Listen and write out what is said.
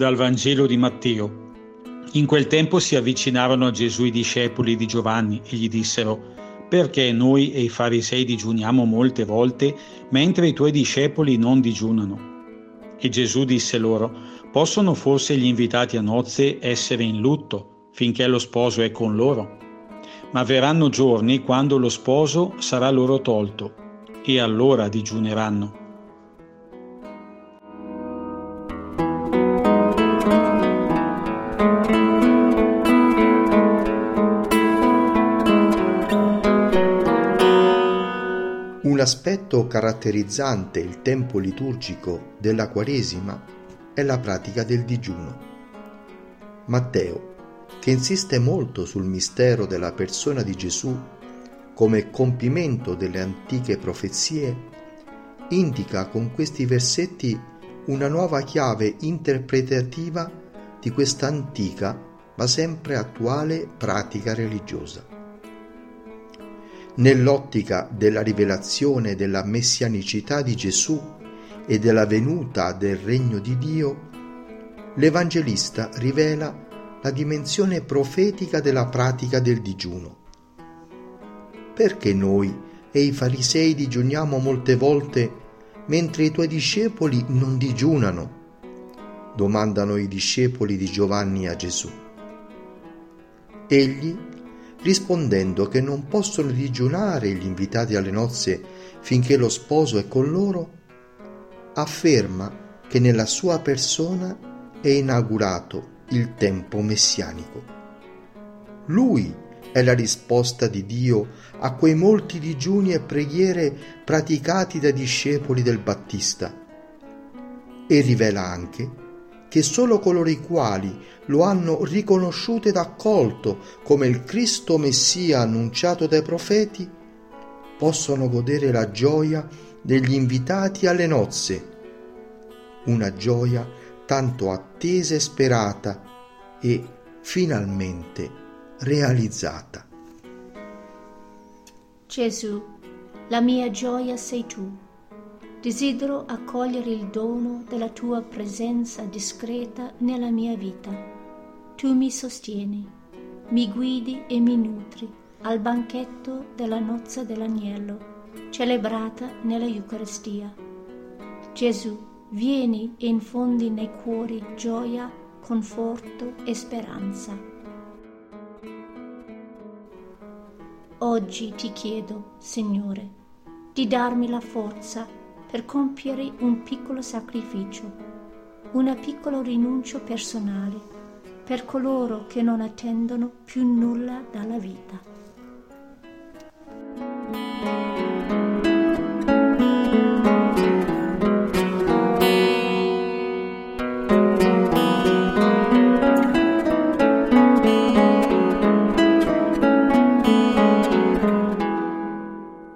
Dal Vangelo di Matteo. In quel tempo si avvicinarono a Gesù i discepoli di Giovanni e gli dissero, perché noi e i farisei digiuniamo molte volte, mentre i tuoi discepoli non digiunano? E Gesù disse loro, possono forse gli invitati a nozze essere in lutto finché lo sposo è con loro? Ma verranno giorni quando lo sposo sarà loro tolto, e allora digiuneranno. Aspetto caratterizzante il tempo liturgico della Quaresima è la pratica del digiuno. Matteo, che insiste molto sul mistero della persona di Gesù come compimento delle antiche profezie, indica con questi versetti una nuova chiave interpretativa di questa antica ma sempre attuale pratica religiosa. Nell'ottica della rivelazione della messianicità di Gesù e della venuta del regno di Dio, l'Evangelista rivela la dimensione profetica della pratica del digiuno. Perché noi e i farisei digiuniamo molte volte mentre i tuoi discepoli non digiunano? domandano i discepoli di Giovanni a Gesù. Egli rispondendo che non possono digiunare gli invitati alle nozze finché lo sposo è con loro, afferma che nella sua persona è inaugurato il tempo messianico. Lui è la risposta di Dio a quei molti digiuni e preghiere praticati dai discepoli del Battista e rivela anche che solo coloro i quali lo hanno riconosciuto ed accolto come il Cristo Messia annunciato dai profeti possono godere la gioia degli invitati alle nozze, una gioia tanto attesa e sperata e finalmente realizzata. Gesù, la mia gioia sei tu Desidero accogliere il dono della tua presenza discreta nella mia vita. Tu mi sostieni, mi guidi e mi nutri al banchetto della nozza dell'agnello, celebrata nella Eucaristia. Gesù, vieni e infondi nei cuori gioia, conforto e speranza. Oggi ti chiedo, Signore, di darmi la forza per compiere un piccolo sacrificio, una piccola rinuncia personale per coloro che non attendono più nulla dalla vita.